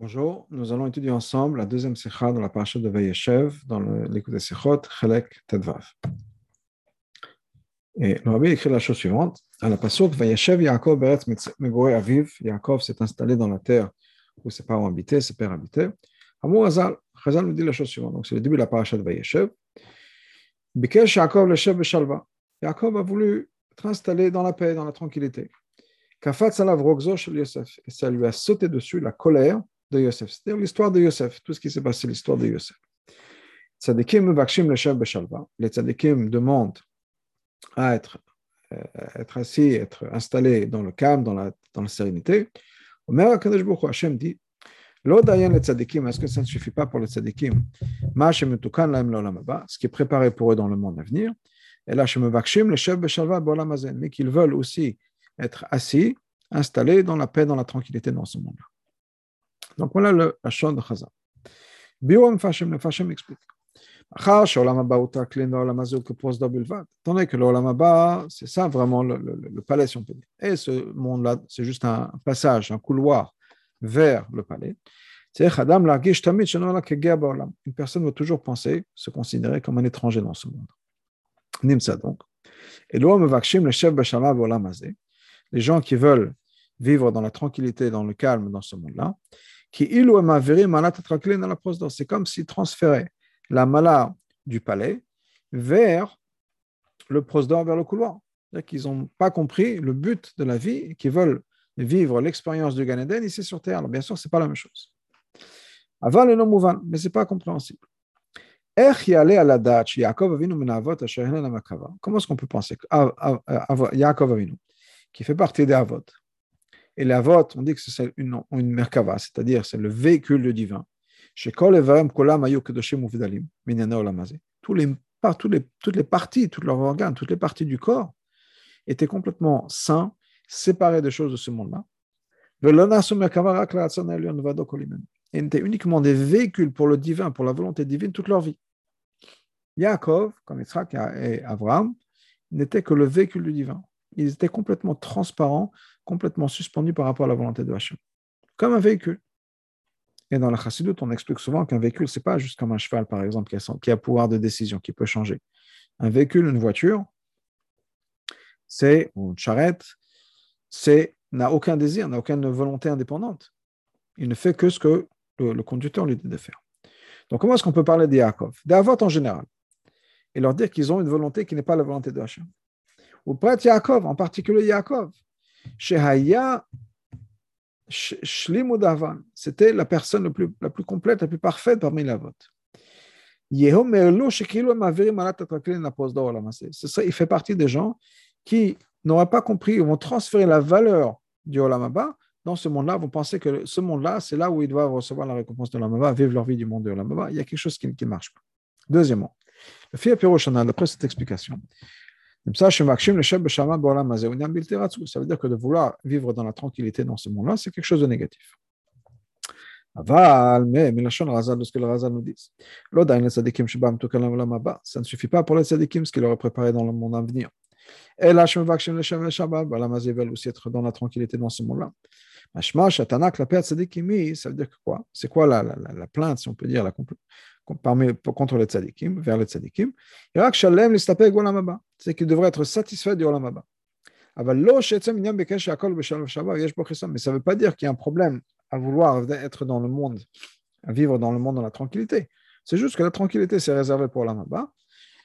Bonjour, nous allons étudier ensemble la deuxième sikha dans la paracha de Vayeshev, dans l'écoute des sikhot, Chelek Tedvav. Et le rabbi écrit la chose suivante à la pasuk Vayeshev Yaakov Beretz Megore Aviv. Yaakov s'est installé dans la terre où ses parents habitaient, ses pères habitaient. Amour Hazal, Hazal nous dit la chose suivante. Donc c'est le début de la paracha de Vayeshev. Bikesh Yaakov Leshev Beshalva. Yaakov a voulu être dans la paix, dans la tranquillité. Kafat Salav Rogzo Yosef. Et ça lui a sauté dessus la colère de Yosef. C'est-à-dire l'histoire de Yosef, tout ce qui s'est passé, l'histoire de Yosef. Tzadikim vakshim leshev beshalva. Les tzadikim demandent à être, euh, être assis, être installés dans le calme, dans la, sérénité. Omer HaKadosh Baruch Hashem dit, Lo dayan les tzadikim, est-ce que ça ne suffit pas pour les tzadikim? Ce qui est préparé pour eux dans le monde à venir. Et là, shemevakshim leshev beshalva b'olam hazen, mais qu'ils veulent aussi être assis, installés dans la paix, dans la tranquillité dans ce monde-là. Donc voilà le Hachon de Chazal. Biom Fashem, le Fashem explique. Achar, que pose c'est ça vraiment le, palais, si on peut dire. Et ce monde-là, c'est juste un passage, un couloir vers le palais. Une personne va toujours penser, se considérer comme un étranger dans ce monde. Nimsa donc. Et le. Les gens qui veulent vivre dans la tranquillité, dans le calme dans ce monde-là, c'est comme s'ils transféraient la mala du palais vers le prosdor, vers le couloir. C'est-à-dire qu'ils n'ont pas compris le but de la vie et qu'ils veulent vivre l'expérience du Gan Eden ici sur Terre. Alors, bien sûr, ce n'est pas la même chose. Avant le nom mouvan, mais ce n'est pas compréhensible. Comment est-ce qu'on peut penser que Yaakov Avinu, qui fait partie des Avot, et la vote, on dit que c'est une, merkava, c'est-à-dire c'est le véhicule du divin. Tous les, tous les, toutes les parties, tous leurs organes, toutes les parties du corps étaient complètement sains, séparés des choses de ce monde-là. Et étaient uniquement des véhicules pour le divin, pour la volonté divine, toute leur vie. Yaakov, comme Yitzhak et Abraham, n'étaient que le véhicule du divin. Ils étaient complètement transparents, complètement suspendus par rapport à la volonté de Hachem. Comme un véhicule. Et dans la Chassidut, on explique souvent qu'un véhicule, ce n'est pas juste comme un cheval, par exemple, qui a, pouvoir de décision, qui peut changer. Un véhicule, une voiture, c'est, une charrette, c'est, n'a aucun désir, n'a aucune volonté indépendante. Il ne fait que ce que le, conducteur lui dit de faire. Donc, comment est-ce qu'on peut parler des Yaakov? Des Avot en général. Et leur dire qu'ils ont une volonté qui n'est pas la volonté de Hachem ou prêtre Yaakov, en particulier Yaakov. Shehaya Shlimudavan, c'était la personne la plus, la complète, la plus parfaite parmi les votes. Il fait partie des gens qui n'auraient pas compris, vont transférer la valeur du Olamaba dans ce monde-là, vont penser que ce monde-là, c'est là où ils doivent recevoir la récompense de Olamaba, vivre leur vie du monde de Olamaba. Il y a quelque chose qui ne marche pas. Deuxièmement, le Fia Piroshana, d'après cette explication, ça veut dire que de vouloir vivre dans la tranquillité dans ce monde-là, c'est quelque chose de négatif. Mais, de ce que le Razal nous dit. Ça ne suffit pas pour les tzadikim ce qu'il aurait préparé dans le monde à venir. Et là, me veulent aussi être dans la tranquillité dans ce monde-là. Ça veut dire quoi C'est quoi la, la, la, plainte, si on peut dire, la, parmi, contre les tzadikim, vers les tzadikim, c'est qu'il devrait être satisfait du olam haba. Mais ça ne veut pas dire qu'il y a un problème à vouloir être dans le monde, à vivre dans le monde dans la tranquillité. C'est juste que la tranquillité, c'est réservé pour l'olam haba.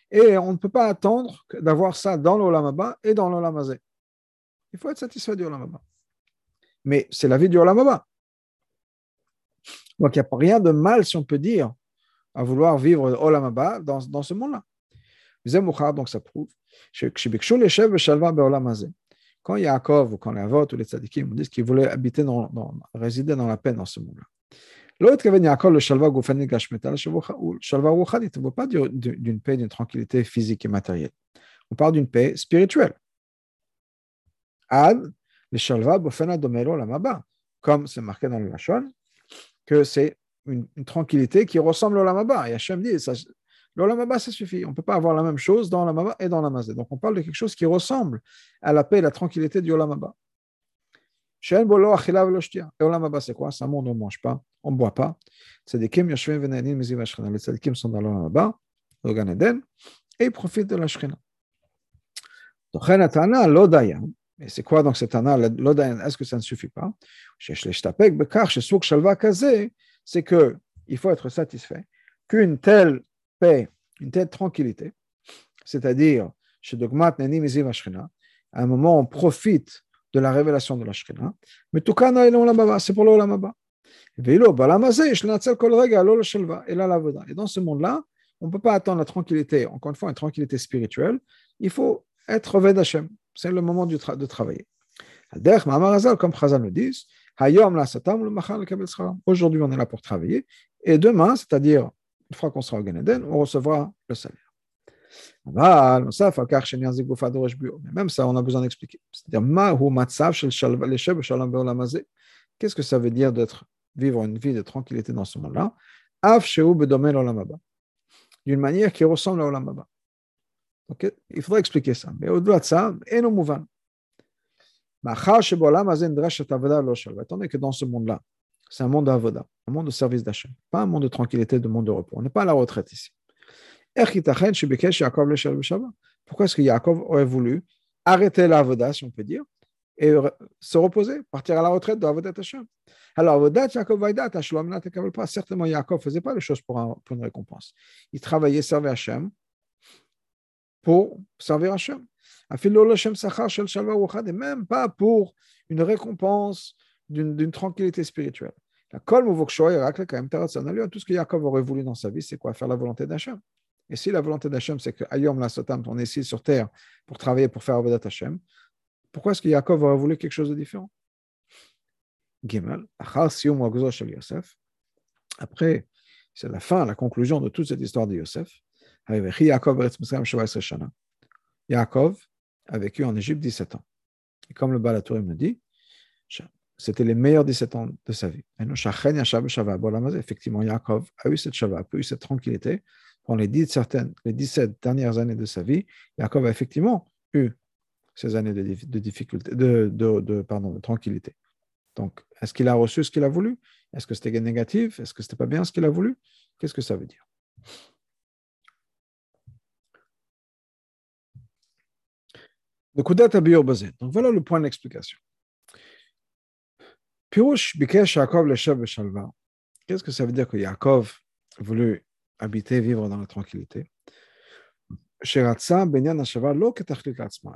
Et on ne peut pas attendre d'avoir ça dans l'olam haba et dans l'olam hazé. Il faut être satisfait du olam haba. Mais c'est la vie du olam haba. Donc il n'y a rien de mal, si on peut dire, à vouloir vivre Olamaba dans, dans ce monde-là. Donc ça prouve quand Yaakov ou quand Avot ou les Tzadikim disent qu'ils voulaient habiter, dans, dans, résider dans la paix dans ce monde-là. L'autre qui Yaakov, le Shalva Goufani Gashmeta, le Shalva Rouchani, ne veut pas d'une paix, d'une tranquillité physique et matérielle. On parle d'une paix spirituelle. Ad, le Shalva Bofena Domero Lamaba, comme c'est marqué dans le Lachon, que c'est une, une, tranquillité qui ressemble au Lamaba. Et Hachem dit, ça, L'Olamaba, ça suffit. On ne peut pas avoir la même chose dans l'Olamaba et dans l'Amazé. Donc, on parle de quelque chose qui ressemble à la paix et la tranquillité du Olamaba. Et Olamaba, c'est quoi? C'est un monde où on ne mange pas, on ne boit pas. Tzadikim, Yashvim, Venanim, Mizivashchina. Les tzadikim sont dans l'Olamaba, au Ganeden, et ils profitent de la Donc, Renatana, l'Odaya. Et c'est quoi donc cette Tana, l'Odaya Est-ce que ça ne suffit pas? Chez Shleshtapek, Bekar, chez Souk, Shalva, Kazé c'est que il faut être satisfait qu'une telle paix, une telle tranquillité, c'est-à-dire chez Dogmat à un moment on profite de la révélation de la Shkina, mais tout cas, c'est pour l'Olam Abba. Et dans ce monde-là, on ne peut pas attendre la tranquillité, encore une fois, une tranquillité spirituelle, il faut être Ved Hashem. C'est le moment de travailler. Comme Chazal nous dit, aujourd'hui on est là pour travailler, et demain, c'est-à-dire une fois qu'on sera au Gan Eden, on recevra le salaire. Même ça, on a besoin d'expliquer. C'est-à-dire, qu'est-ce que ça veut dire d'être vivre une vie de tranquillité dans ce monde-là? D'une manière qui ressemble à Olam Okay? Il faudrait expliquer ça. Mais au-delà de ça, et nos mouvants. Étant donné que dans ce monde-là, c'est un monde d'avoda, un monde de service d'achat, pas un monde de tranquillité, de monde de repos. On n'est pas à la retraite ici. Pourquoi est-ce que Yaakov aurait voulu arrêter l'avoda, si on peut dire, et se reposer, partir à la retraite de Avodat Hashem? Alors. Certainement, Yaakov ne faisait pas les choses pour, pour une récompense. Il travaillait, servait Hashem, pour servir Hachem. Et même pas pour une récompense d'une tranquillité spirituelle. La tout ce que Yaakov aurait voulu dans sa vie, c'est quoi? Faire la volonté d'Hachem. Et si la volonté d'Hachem, c'est que Ayom la Sotam, on est ici sur terre pour travailler, pour faire Avodat Hachem, pourquoi est-ce que Yaakov aurait voulu quelque chose de différent? Gimel, Yosef. Après, c'est la fin, la conclusion de toute cette histoire de Yosef. Yaakov a vécu en Égypte 17 ans. Et comme le Balatourim me dit, c'était les meilleurs 17 ans de sa vie. Effectivement, Yaakov a eu cette shava, a eu cette tranquillité pendant les, 10, certaines, les 17 dernières années de sa vie. Yaakov a effectivement eu ces années de, difficulté, de tranquillité. Donc, est-ce qu'il a reçu ce qu'il a voulu? Est-ce que c'était négatif? Est-ce que c'était pas bien ce qu'il a voulu? Qu'est-ce que ça veut dire? Donc voilà le point d'explication. Yaakov Shalva. Qu'est-ce que ça veut dire que Yaakov voulu habiter, vivre dans la tranquillité?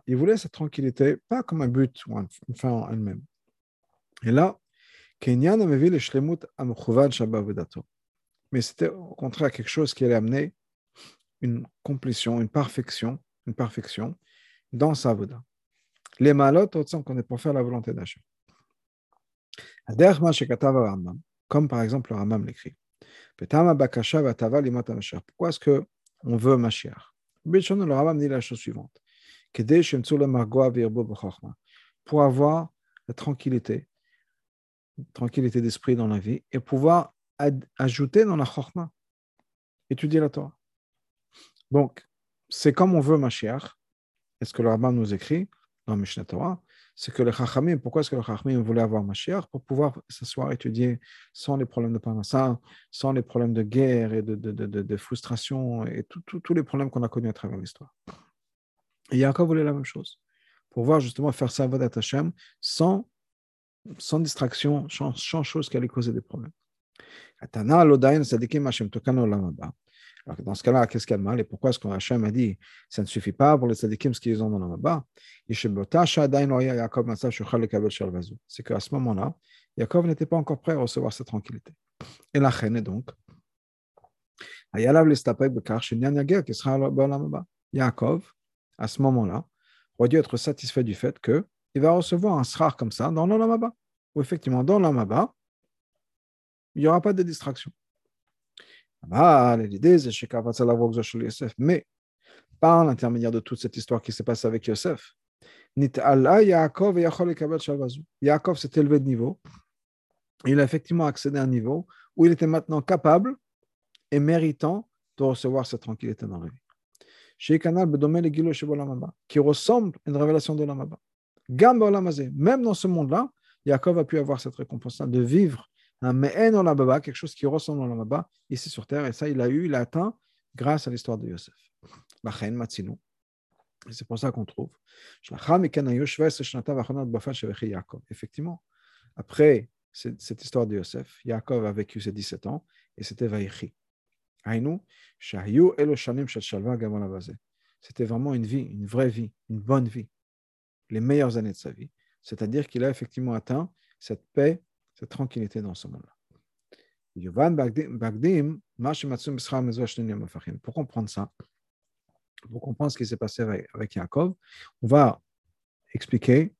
Il voulait cette tranquillité, pas comme un but ou une fin en elle-même. Et là, mais c'était au contraire quelque chose qui allait amener une complétion, une perfection, une perfection dans sa voda. Les malot, qu'on est pour faire la volonté d'Hachem. Comme par exemple le Ramam l'écrit. Pourquoi est-ce qu'on veut Mashiach? Le Ramam dit la chose suivante. Pour avoir la tranquillité, tranquillité d'esprit dans la vie et pouvoir ajouter dans la chorma, étudier la Torah. Donc, c'est comme on veut Mashiach, est-ce que le rabbin nous écrit dans Mishnah Torah, c'est que le Chachamim, pourquoi est-ce que le Chachamim voulait avoir Mashiach Pour pouvoir s'asseoir, étudier sans les problèmes de parnassa, sans les problèmes de guerre et de, de, de, de frustration et tous les problèmes qu'on a connus à travers l'histoire? Et Yaakov voulait la même chose, pour pouvoir justement faire sa vodat Hashem sans, sans distraction, sans, sans chose qui allait causer des problèmes. Dans ce cas-là, qu'est-ce qu'il y a de mal? Et pourquoi est-ce qu'Hachem a dit ça ne suffit pas pour les tzadikim ce qu'ils ont dans le C'est qu'à ce moment-là, Yaakov n'était pas encore prêt à recevoir cette tranquillité. Et la reine est donc Yaakov, à ce moment-là, aurait dû être satisfait du fait qu'il va recevoir un srar comme ça dans l'Olamaba, où effectivement, dans l'Olamaba, il n'y aura pas de distraction. Mais par l'intermédiaire de toute cette histoire qui s'est passée avec Yosef, Yaakov s'est élevé de niveau. Il a effectivement accédé à un niveau où il était maintenant capable et méritant de recevoir cette tranquillité dans la vie. Qui ressemble à une révélation de l'Amaba. Même dans ce monde-là, Yaakov a pu avoir cette récompense-là de vivre un me'en en baba, quelque chose qui ressemble à la baba ici sur terre. Et ça, il a eu, il a atteint grâce à l'histoire de Yosef. C'est pour ça qu'on trouve. Effectivement, après cette, histoire de Yosef, Yaakov a vécu ses 17 ans et c'était Vaïchi. C'était vraiment une vie, une vraie vie, une bonne vie, les meilleures années de sa vie. C'est-à-dire qu'il a effectivement atteint cette paix, cette tranquillité dans ce monde-là. Pour comprendre ça, pour comprendre ce qui s'est passé avec, Yaakov, on va expliquer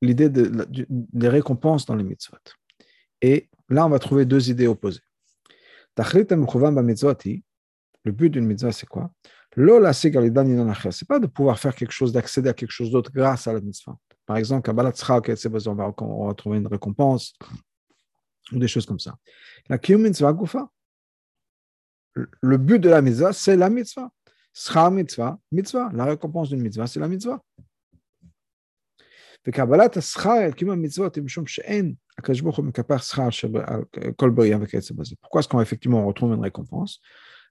l'idée des récompenses dans les mitzvot. Et là, on va trouver deux idées opposées. Le but d'une mitzvah, c'est quoi? Ce n'est pas de pouvoir faire quelque chose, d'accéder à quelque chose d'autre grâce à la mitzvah. Par exemple, on va, on va trouver une récompense ou des choses comme ça. La mitzvah Le but de la mitzvah, c'est la mitzvah. Sra mitzvah, mitzvah. La récompense d'une mitzvah, c'est la mitzvah. וקבלת השכר על קיום המצוות היא משום שאין הקדוש ברוך הוא מקפח שכר על כל בריאה וכיוצא בזה. Pourquoi est-ce qu'effectivement on retrouve une récompense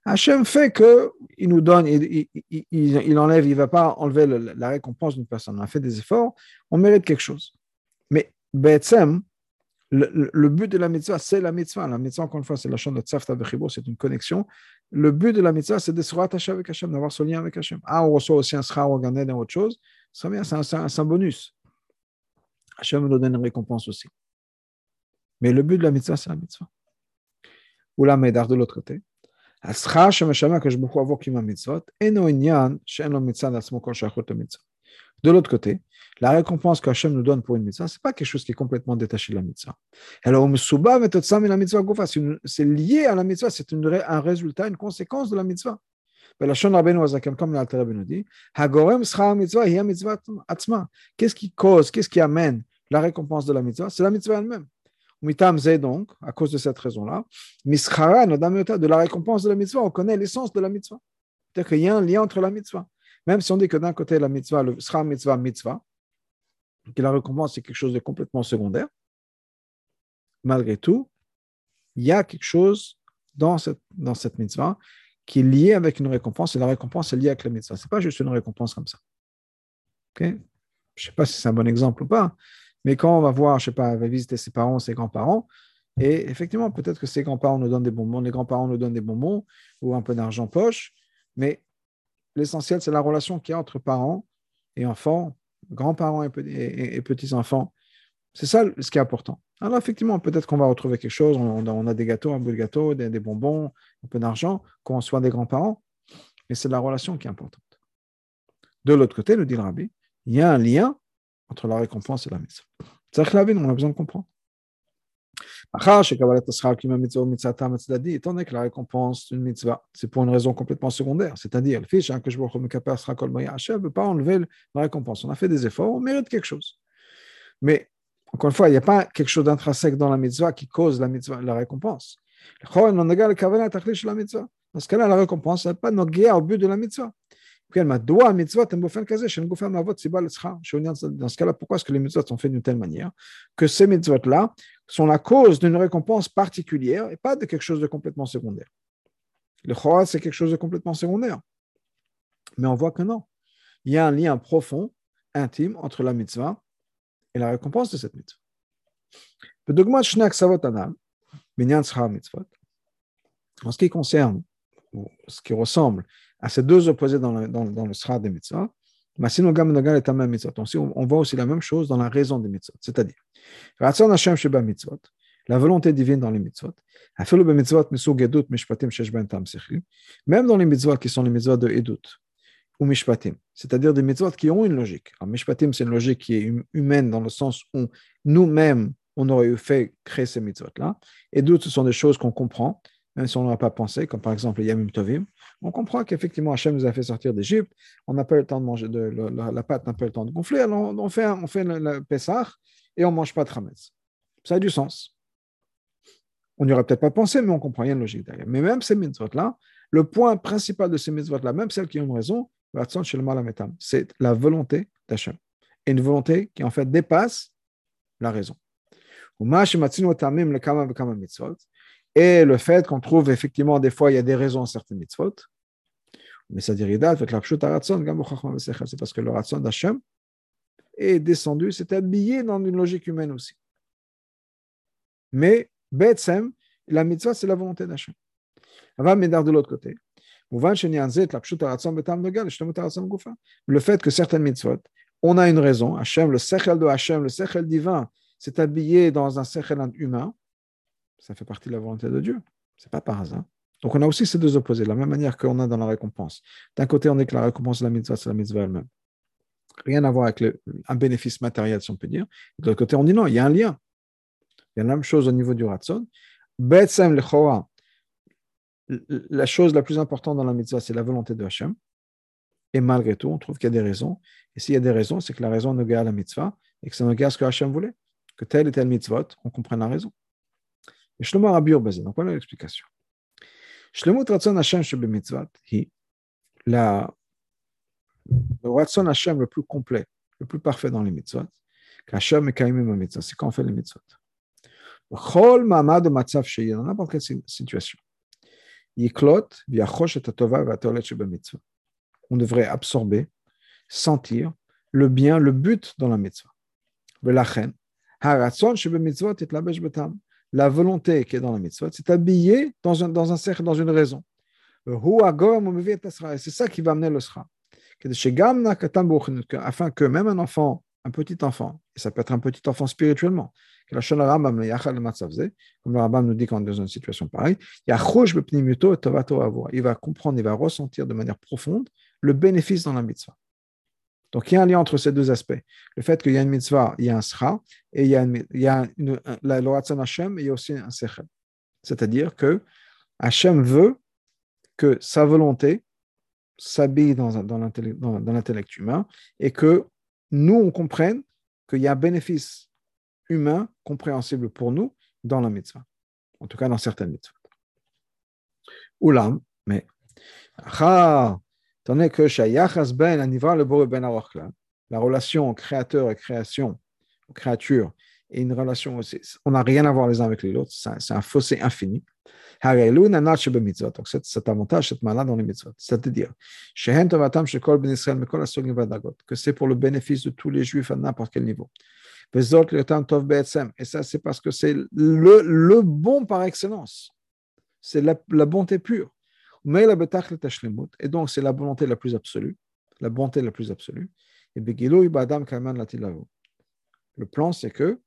Hachem fait qu'il nous donne, il, il, il, il enlève, il ne va pas enlever le, la récompense d'une personne. On a fait des efforts, on mérite quelque chose. Mais Betsem, le, but de la mitzvah, c'est la mitzvah. La mitzvah, encore une fois, c'est la chaîne de Tzafta Bechibo, c'est une connexion. Le but de la mitzvah, c'est de se rattacher avec Hachem, d'avoir ce lien avec Hachem. Ah, on reçoit aussi un schar ou un autre chose, c'est bien, c'est un, un, bonus. Hachem nous donne une récompense aussi. Mais le but de la mitzvah, c'est la mitzvah. Ou la médard de l'autre côté. De l'autre côté, la récompense qu'Hachem nous donne pour une mitzvah, ce n'est pas quelque chose qui est complètement détaché de la mitzvah. C'est lié à la mitzvah, c'est un résultat, une conséquence de la mitzvah. Dit, qu'est-ce qui cause, qu'est-ce qui amène la récompense de la mitzvah? C'est la mitzvah elle-même. Donc, à cause de cette raison-là, de la récompense de la mitzvah, on connaît l'essence de la mitzvah. C'est-à-dire qu'il y a un lien entre la mitzvah. Même si on dit que d'un côté, la mitzvah, le sera mitzvah, mitzvah, que la récompense c'est quelque chose de complètement secondaire, malgré tout, il y a quelque chose dans cette, dans cette mitzvah qui est lié avec une récompense, et la récompense est liée avec la mitzvah. Ce n'est pas juste une récompense comme ça. Je ne sais pas si c'est un bon exemple ou pas, mais quand on va voir, je sais pas, va visiter ses parents, ses grands-parents, et effectivement, peut-être que ses grands-parents nous donnent des bonbons, les grands-parents nous donnent des bonbons ou un peu d'argent poche, mais l'essentiel, c'est la relation qu'il y a entre parents et enfants, grands-parents et, petits-enfants. C'est ça ce qui est important. Alors, effectivement, peut-être qu'on va retrouver quelque chose. On, a des gâteaux, un bout de gâteau, des, bonbons, un peu d'argent, qu'on soit des grands-parents, mais c'est la relation qui est importante. De l'autre côté, le dit le rabbi, il y a un lien entre la récompense et la mise. C'est on a besoin de comprendre. Étant donné que la récompense d'une mitzvah, c'est pour une raison complètement secondaire, c'est-à-dire le fils, que je ne veut pas enlever la récompense. On a fait des efforts, on mérite quelque chose. Mais encore une fois, il n'y a pas quelque chose d'intrinsèque dans la mitzvah qui cause la, mitzvah, la récompense. Dans ce cas-là, la récompense n'est pas au but de la mitzvah. Dans ce cas-là, pourquoi est-ce que les mitzvot sont faits d'une telle manière que ces mitzvot-là sont la cause d'une récompense particulière et pas de quelque chose de complètement secondaire Le chorah, c'est quelque chose de complètement secondaire. Mais on voit que non. Il y a un lien profond, intime, entre la mitzvah et la récompense de cette mitzvah. En ce qui concerne, ce qui ressemble à ces deux opposés dans le, dans, dans le sra des mitzvahs, on voit aussi la même chose dans la raison des mitzvot, c'est-à-dire la volonté divine dans les mitzvot, même dans les mitzvot qui sont les mitzvot de edut ou mishpatim, c'est-à-dire des mitzvot qui ont une logique. Mishpatim, c'est une logique qui est hum, humaine dans le sens où nous-mêmes, on aurait eu fait créer ces mitzvot-là. Edut, ce sont des choses qu'on comprend, même si on n'aurait pas pensé, comme par exemple Yamim Tovim, on comprend qu'effectivement Hachem nous a fait sortir d'Égypte, on n'a pas le temps de manger, de, la, pâte n'a pas le temps de gonfler, alors on, fait, on fait le, le Pessah et on ne mange pas de Hametz. Ça a du sens. On n'y aurait peut-être pas pensé, mais on comprend, il y a une logique derrière. Mais même ces mitzvot-là, le point principal de ces mitzvot-là, même celles qui ont une raison, c'est la volonté d'Hachem. Et une volonté qui en fait dépasse la raison. Et le fait qu'on trouve effectivement des fois il y a des raisons à certaines mitzvot, mais ça dit c'est parce que le ratson d'Hachem est descendu, c'est habillé dans une logique humaine aussi. Mais Betsem, la mitzvah, c'est la volonté d'Hachem. Va m'aider de l'autre côté. Le fait que certaines mitzvot, on a une raison, Hachem, le sechel de Hachem, le sechel divin, s'est habillé dans un sechel humain, ça fait partie de la volonté de Dieu. C'est pas par hasard. Donc on a aussi ces deux opposés, de la même manière qu'on a dans la récompense. D'un côté, on dit que la récompense de la mitzvah, c'est la mitzvah elle-même. Rien à voir avec un bénéfice matériel, si on peut dire. De l'autre côté, on dit non, il y a un lien. Il y a la même chose au niveau du ratson. Betsem le la chose la plus importante dans la mitzvah, c'est la volonté de Hachem. Et malgré tout, on trouve qu'il y a des raisons. Et s'il y a des raisons, c'est que la raison ne garde la mitzvah et que ça ne garde ce que Hachem voulait. Que telle et telle mitzvot, on comprenne la raison. Et Shlomo Rabbi basé. Donc voilà l'explication. Shlemut Ratzon Hashem Shebe Mitzvot, la, le Ratzon Hashem le plus complet, le plus parfait dans les mitzvot, qu'Hashem est Kaimim mitzvot, c'est quand on fait les mitzvot. Chol Mamad Matzav Sheyir, dans n'importe quelle situation. Yiklot, Viachosh et Tatova, Vatolet Shebe Mitzvot. On devrait absorber, sentir le bien, le but dans la mitzvah. Velachen, Haratzon Shebe Mitzvot, Itlabesh Betam la volonté qui est dans la mitzvah, c'est habillé dans un, cercle, dans une raison. C'est ça qui va amener le sera. Afin que même un enfant, un petit enfant, et ça peut être un petit enfant spirituellement, comme le Rambam nous dit quand dans une situation pareille, il va comprendre, il va ressentir de manière profonde le bénéfice dans la mitzvah. Donc, il y a un lien entre ces deux aspects. Le fait qu'il y a une mitzvah, il y a un sra, et il y a, une, il y la Hashem, et il y a aussi un sechel. C'est-à-dire que Hashem veut que sa volonté s'habille dans, l'intellect humain et que nous, on comprenne qu'il y a un bénéfice humain compréhensible pour nous dans la mitzvah. En tout cas, dans certaines mitzvahs. Oulam, mais Tandis que ben la relation créateur et création, créature, et une relation, on n'a rien à voir les uns avec les autres, c'est un fossé infini. Donc, cet avantage, cette malade dans les mitzvot, c'est-à-dire que c'est pour le bénéfice de tous les juifs à n'importe quel niveau. Et ça, c'est parce que c'est le, le bon par excellence. C'est la, la bonté pure. Et donc, c'est la volonté la plus absolue, la bonté la plus absolue. Et Le plan, c'est que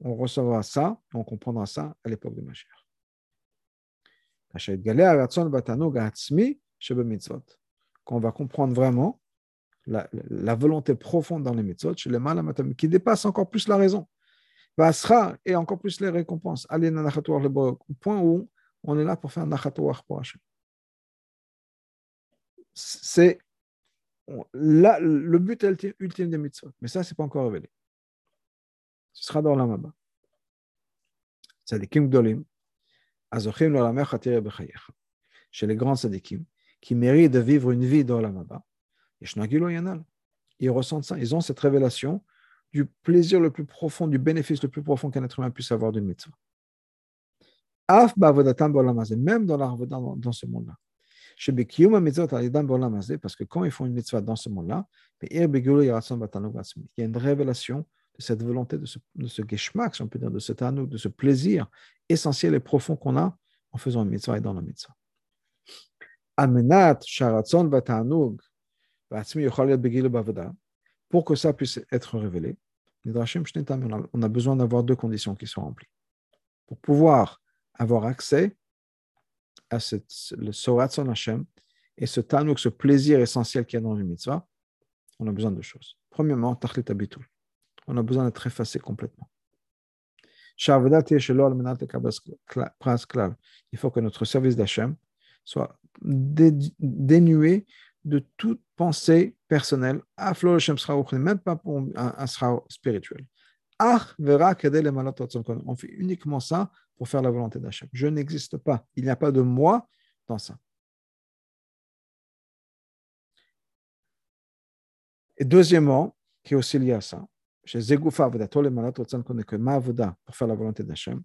on recevra ça, on comprendra ça à l'époque de Mashiach. Quand on va comprendre vraiment la, la, volonté profonde dans les mitzvot, qui dépasse encore plus la raison, et encore plus les récompenses. Au point où on est là pour faire un nachatouar pour Hachem c'est là, le but ultime des mitzvot. Mais ça, ce n'est pas encore révélé. Ce sera dans l'Amaba. Tzadikim Gdolim, Azochim chez les grands tzadikim, qui méritent de vivre une vie dans l'Amaba, ils ressentent ça, ils ont cette révélation du plaisir le plus profond, du bénéfice le plus profond qu'un être humain puisse avoir d'une mitzvah. Même dans, la, dans ce monde-là parce que quand ils font une mitzvah dans ce monde-là, il y a une révélation de cette volonté, de ce, de si on peut dire, de cet anneau, de ce plaisir essentiel et profond qu'on a en faisant une mitzvah et dans la mitzvah. Pour que ça puisse être révélé, on a besoin d'avoir deux conditions qui sont remplies. Pour pouvoir avoir accès à cette, le Sorat Son Hashem et ce tanouk, ce plaisir essentiel qu'il y a dans le mitzvah, on a besoin de choses. Premièrement, tachlit. On a besoin d'être effacé complètement. Il faut que notre service d'Hachem soit dénué de toute pensée personnelle, même pas pour un, un spirituel. On fait uniquement ça pour faire la volonté d'Hachem. Je n'existe pas. Il n'y a pas de moi dans ça. Et deuxièmement, qui est aussi lié à ça, שזה גוף עבודתו למעלת רצון קודם כל, מה העבודה pour faire la volonté d'Hachem,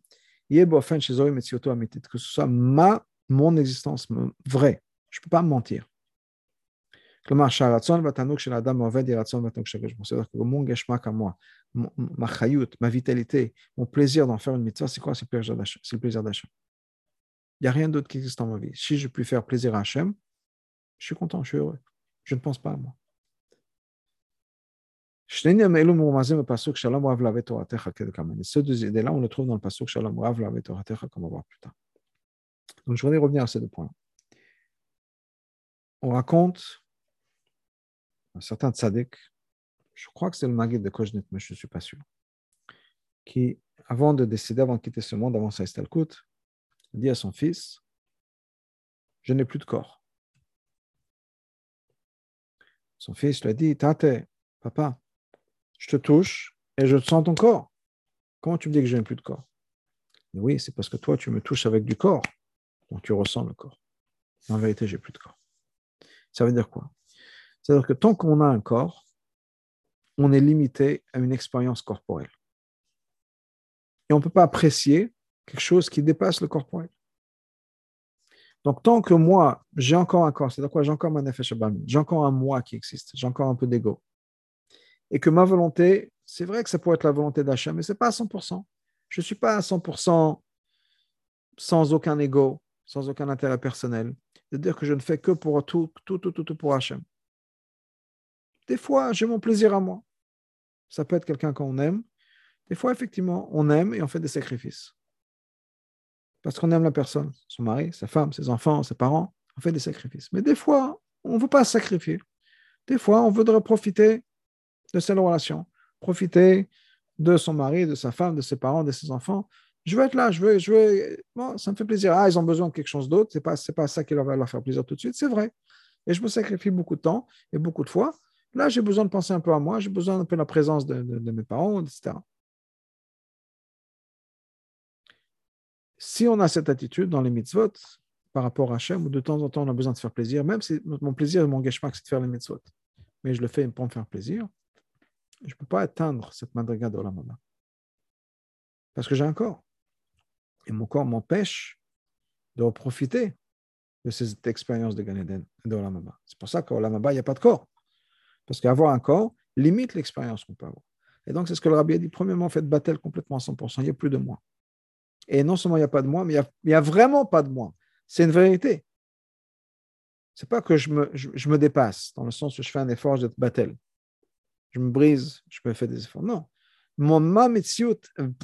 יהיה באופן שזוהי מציאותו האמיתית, que ce soit ma, mon existence vraie, je ne peux pas mentir. כלומר, שהרצון והתענוג של האדם העובד יהיה רצון והתענוג של הקדוש ברוך הוא. mon גשמה כמוה, ma chayout, ma vitalité, mon plaisir d'en faire une mitzvah, c'est quoi? C'est le plaisir d'Hachem. Il n'y a rien d'autre qui existe dans ma vie. Si je puis faire plaisir à Hachem, je suis content, je suis heureux. Je ne pense pas à moi. Ces deux idées-là, on les trouve dans le pasuk Shalom Rav Lavetoratecha, comme on va voir plus tard. Donc, je voudrais revenir à ces deux points. On raconte un certain tzaddik, je crois que c'est le Magid de Kojnet, mais je ne suis pas sûr, qui, avant de décider, avant de quitter ce monde, avant sa Estalkut, dit à son fils Je n'ai plus de corps. Son fils lui a dit Tate, papa, je te touche et je sens ton corps. Comment tu me dis que je n'ai plus de corps? Oui, c'est parce que toi, tu me touches avec du corps, donc tu ressens le corps. En vérité, j'ai plus de corps. Ça veut dire quoi? C'est-à-dire que tant qu'on a un corps, on est limité à une expérience corporelle. Et on ne peut pas apprécier quelque chose qui dépasse le corporel. Donc, tant que moi, j'ai encore un corps, c'est-à-dire quoi J'ai encore mon effet j'ai encore un moi qui existe, j'ai encore un peu d'ego et que ma volonté, c'est vrai que ça pourrait être la volonté d'achat, mais ce n'est pas à 100%. Je ne suis pas à 100% sans aucun ego, sans aucun intérêt personnel. De dire que je ne fais que pour tout, tout, tout, tout, pour Hachem. Des fois, j'ai mon plaisir à moi. Ça peut être quelqu'un qu'on aime. Des fois, effectivement, on aime et on fait des sacrifices. Parce qu'on aime la personne, son mari, sa femme, ses enfants, ses parents, on fait des sacrifices. Mais des fois, on ne veut pas sacrifier. Des fois, on voudrait profiter de cette relation, profiter de son mari, de sa femme, de ses parents, de ses enfants. Je veux être là, je veux, je veux, bon, ça me fait plaisir. Ah, ils ont besoin de quelque chose d'autre, c'est pas, pas ça qui leur va leur faire plaisir tout de suite, c'est vrai. Et je me sacrifie beaucoup de temps et beaucoup de fois. Là, j'ai besoin de penser un peu à moi, j'ai besoin d'un peu de la présence de, mes parents, etc. Si on a cette attitude dans les mitzvot par rapport à Hachem, où de temps en temps on a besoin de faire plaisir, même si mon plaisir et mon engagement, c'est de faire les mitzvot, mais je le fais pour me faire plaisir, je ne peux pas atteindre cette madriga de Olamaba. Parce que j'ai un corps. Et mon corps m'empêche de profiter de cette expérience de Gan Eden, de Olamaba. C'est pour ça qu'à Olamaba, il n'y a pas de corps. Parce qu'avoir un corps limite l'expérience qu'on peut avoir. Et donc, c'est ce que le rabbi a dit. Premièrement, faites battle complètement à 100%. Il n'y a plus de moi. Et non seulement il n'y a pas de moi, mais il n'y a, vraiment pas de moi. C'est une vérité. Ce n'est pas que je me, dépasse, dans le sens où je fais un effort d'être battle je me brise, je peux faire des efforts. Non. Mon ma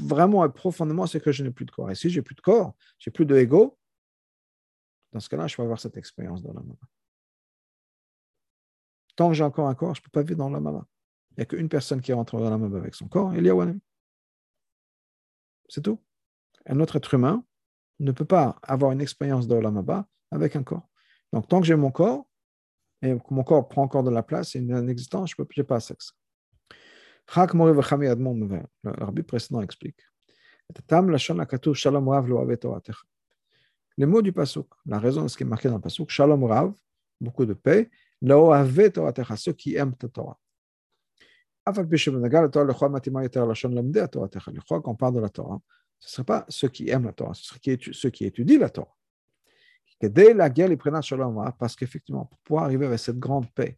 vraiment et profondément, c'est que je n'ai plus de corps. Et si j'ai plus de corps, j'ai plus de ego, dans ce cas-là, je vais avoir cette expérience dans la maman. Tant que j'ai encore un corps, je ne peux pas vivre dans la maman. Il n'y a qu'une personne qui rentre dans la maman avec son corps, il y a C'est tout. Un autre être humain ne peut pas avoir une expérience de la avec un corps. Donc, tant que j'ai mon corps, et que mon corps prend encore de la place et une existence, je n'ai pas à sexe. Le rabbi précédent explique. Les mots du pasuk, la raison de ce qui est marqué dans le pasuk, Shalom Rav, beaucoup de paix, ceux qui aiment ta Torah. Quand on parle de la Torah, ce ne serait pas ceux qui aiment la Torah, ce serait ceux qui étudient la Torah. Dès la guerre, les Shalom parce qu'effectivement, pour pouvoir arriver à cette grande paix,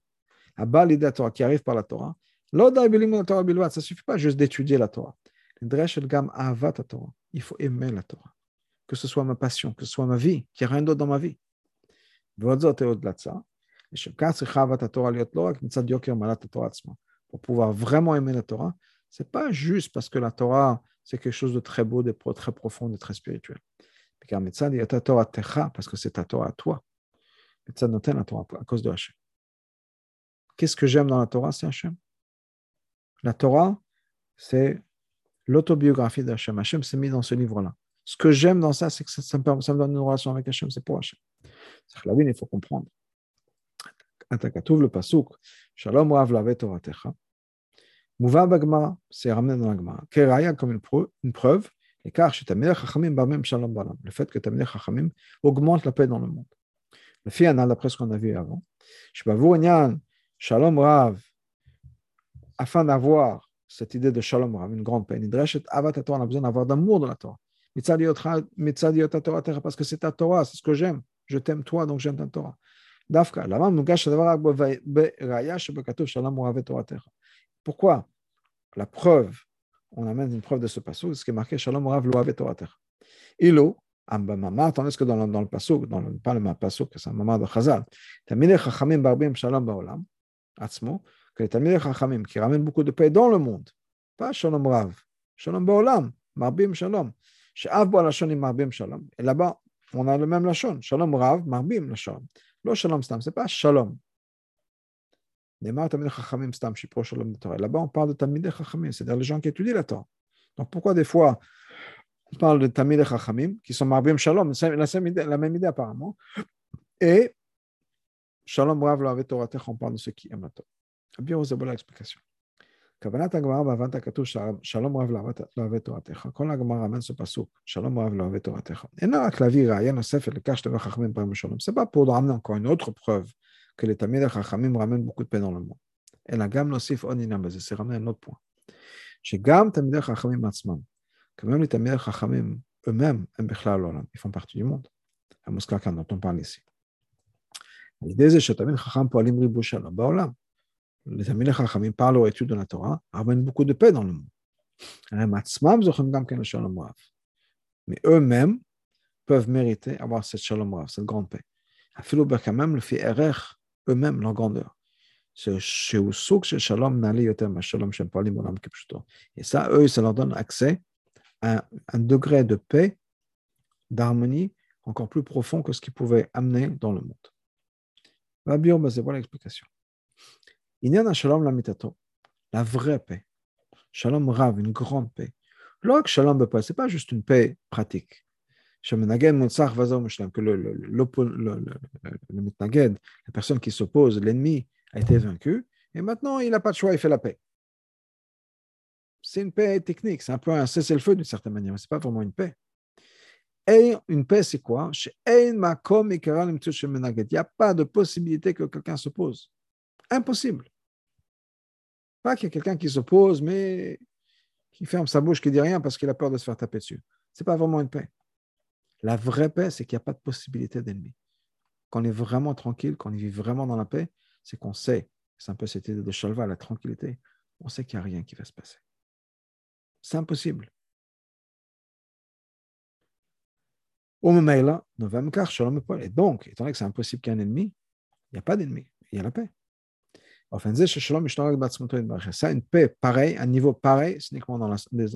l'idée Torah qui arrive par la Torah, ça ne suffit pas juste d'étudier la Torah. Il faut aimer la Torah. Que ce soit ma passion, que ce soit ma vie, qu'il n'y a rien d'autre dans ma vie. au-delà de ça. Pour pouvoir vraiment aimer la Torah, ce n'est pas juste parce que la Torah, c'est quelque chose de très beau, de très profond, de très spirituel. Parce que c'est ta Torah à toi. la Torah à cause de Hachem. Qu'est-ce que j'aime dans la Torah C'est Hachem? La Torah, c'est l'autobiographie d'Hachem. Hachem s'est mis dans ce livre-là. Ce que j'aime dans ça, c'est que ça, me, donne une relation avec Hachem, c'est pour Hachem. C'est il faut comprendre. Dans Shalom Balam. Le fait que Chachamim augmente la paix dans le monde. Le fianal, d'après ce qu'on a vu avant. Shbavou Shalom Rav afin d'avoir cette idée de Shalom Rav, une grande paix. Nidreshet Avat on a besoin d'avoir d'amour de la Torah. Torah, parce que c'est ta Torah, c'est ce que j'aime. Je t'aime toi, donc j'aime ta Torah. Pourquoi La preuve, on amène une preuve de ce passage, ce qui est marqué Shalom Rav Loavet Torah Ilo, Ambamama, tandis que dans le, dans le passage, dans le, pas le passage, c'est un moment de Chazal, Tamile Chachamim Barbim Shalom Baolam, Atzmo, que les Chachamim qui ramènent beaucoup de paix dans le monde, pas Shalom Rav, Shalom Baolam, Marbim Shalom, She'av Bo Lashon Marbim Shalom. Et là-bas, on a le même Lashon, Shalom Rav, Marbim Lashon. Lo Shalom Stam, c'est pas Shalom. Là-bas, on parle de Tamid Chachamim, c'est-à-dire les gens qui étudient la Torah. Donc pourquoi des fois on parle de Tamid Chachamim, qui sont Marbim Shalom, la même idée apparemment, et Shalom Rav Torah on parle de ceux qui aiment la Torah. Bien, vous avez l'explication. כוונת הגמרא בהבנת הכתוב שלום רב לא אוהב תורתך. כל הגמרא ramène ce pasuk, שלום רב לא אוהב תורתך. אינה רק להביא ראיה נוספת לכך שתביא חכמים פעם בשלום. C'est pas pour ramener encore une autre preuve que les תלמידי החכמים ramènent beaucoup de paix dans le monde. אלא גם להוסיף עוד עניין בזה, c'est ramener un autre point. שגם תלמידי החכמים עצמם, כמובן לתלמידי החכמים, eux-mêmes, הם בכלל לעולם, ils font partie du monde. המוזכר כאן, dont on parle ici. על ידי זה שתלמיד חכם פועלים ריבוי שלום בעולם les Amis Chachamim parlent aux études de la Torah, amènent beaucoup de paix dans le monde. Mais eux-mêmes peuvent mériter avoir cette shalom rav, cette grande paix. même le fait eux-mêmes leur grandeur. Et ça, eux, ça leur donne accès à un degré de paix, d'harmonie encore plus profond que ce qu'ils pouvaient amener dans le monde. C'est voilà l'explication? Inyan Shalom Lamitato, la vraie paix. Shalom Rav, une grande paix. L'ok Shalom ce n'est pas juste une paix pratique. Que le, le, le, la personne qui s'oppose, l'ennemi, a été vaincu, et maintenant il n'a pas de choix, il fait la paix. C'est une paix technique, c'est un peu un cessez-le-feu d'une certaine manière, mais ce n'est pas vraiment une paix. Une paix, c'est quoi Il n'y a pas de possibilité que quelqu'un s'oppose. Impossible. Pas qu'il y a quelqu'un qui s'oppose, mais qui ferme sa bouche, qui dit rien parce qu'il a peur de se faire taper dessus. Ce n'est pas vraiment une paix. La vraie paix, c'est qu'il n'y a pas de possibilité d'ennemi. Quand on est vraiment tranquille, quand on vit vraiment dans la paix, c'est qu'on sait, c'est un peu cette idée de Shalva, la tranquillité, on sait qu'il n'y a rien qui va se passer. C'est impossible. Et donc, étant donné que c'est impossible qu'il y ait un ennemi, il n'y a pas d'ennemi, il y a la paix. Ça, une paix pareille, un niveau pareil, c'est uniquement dans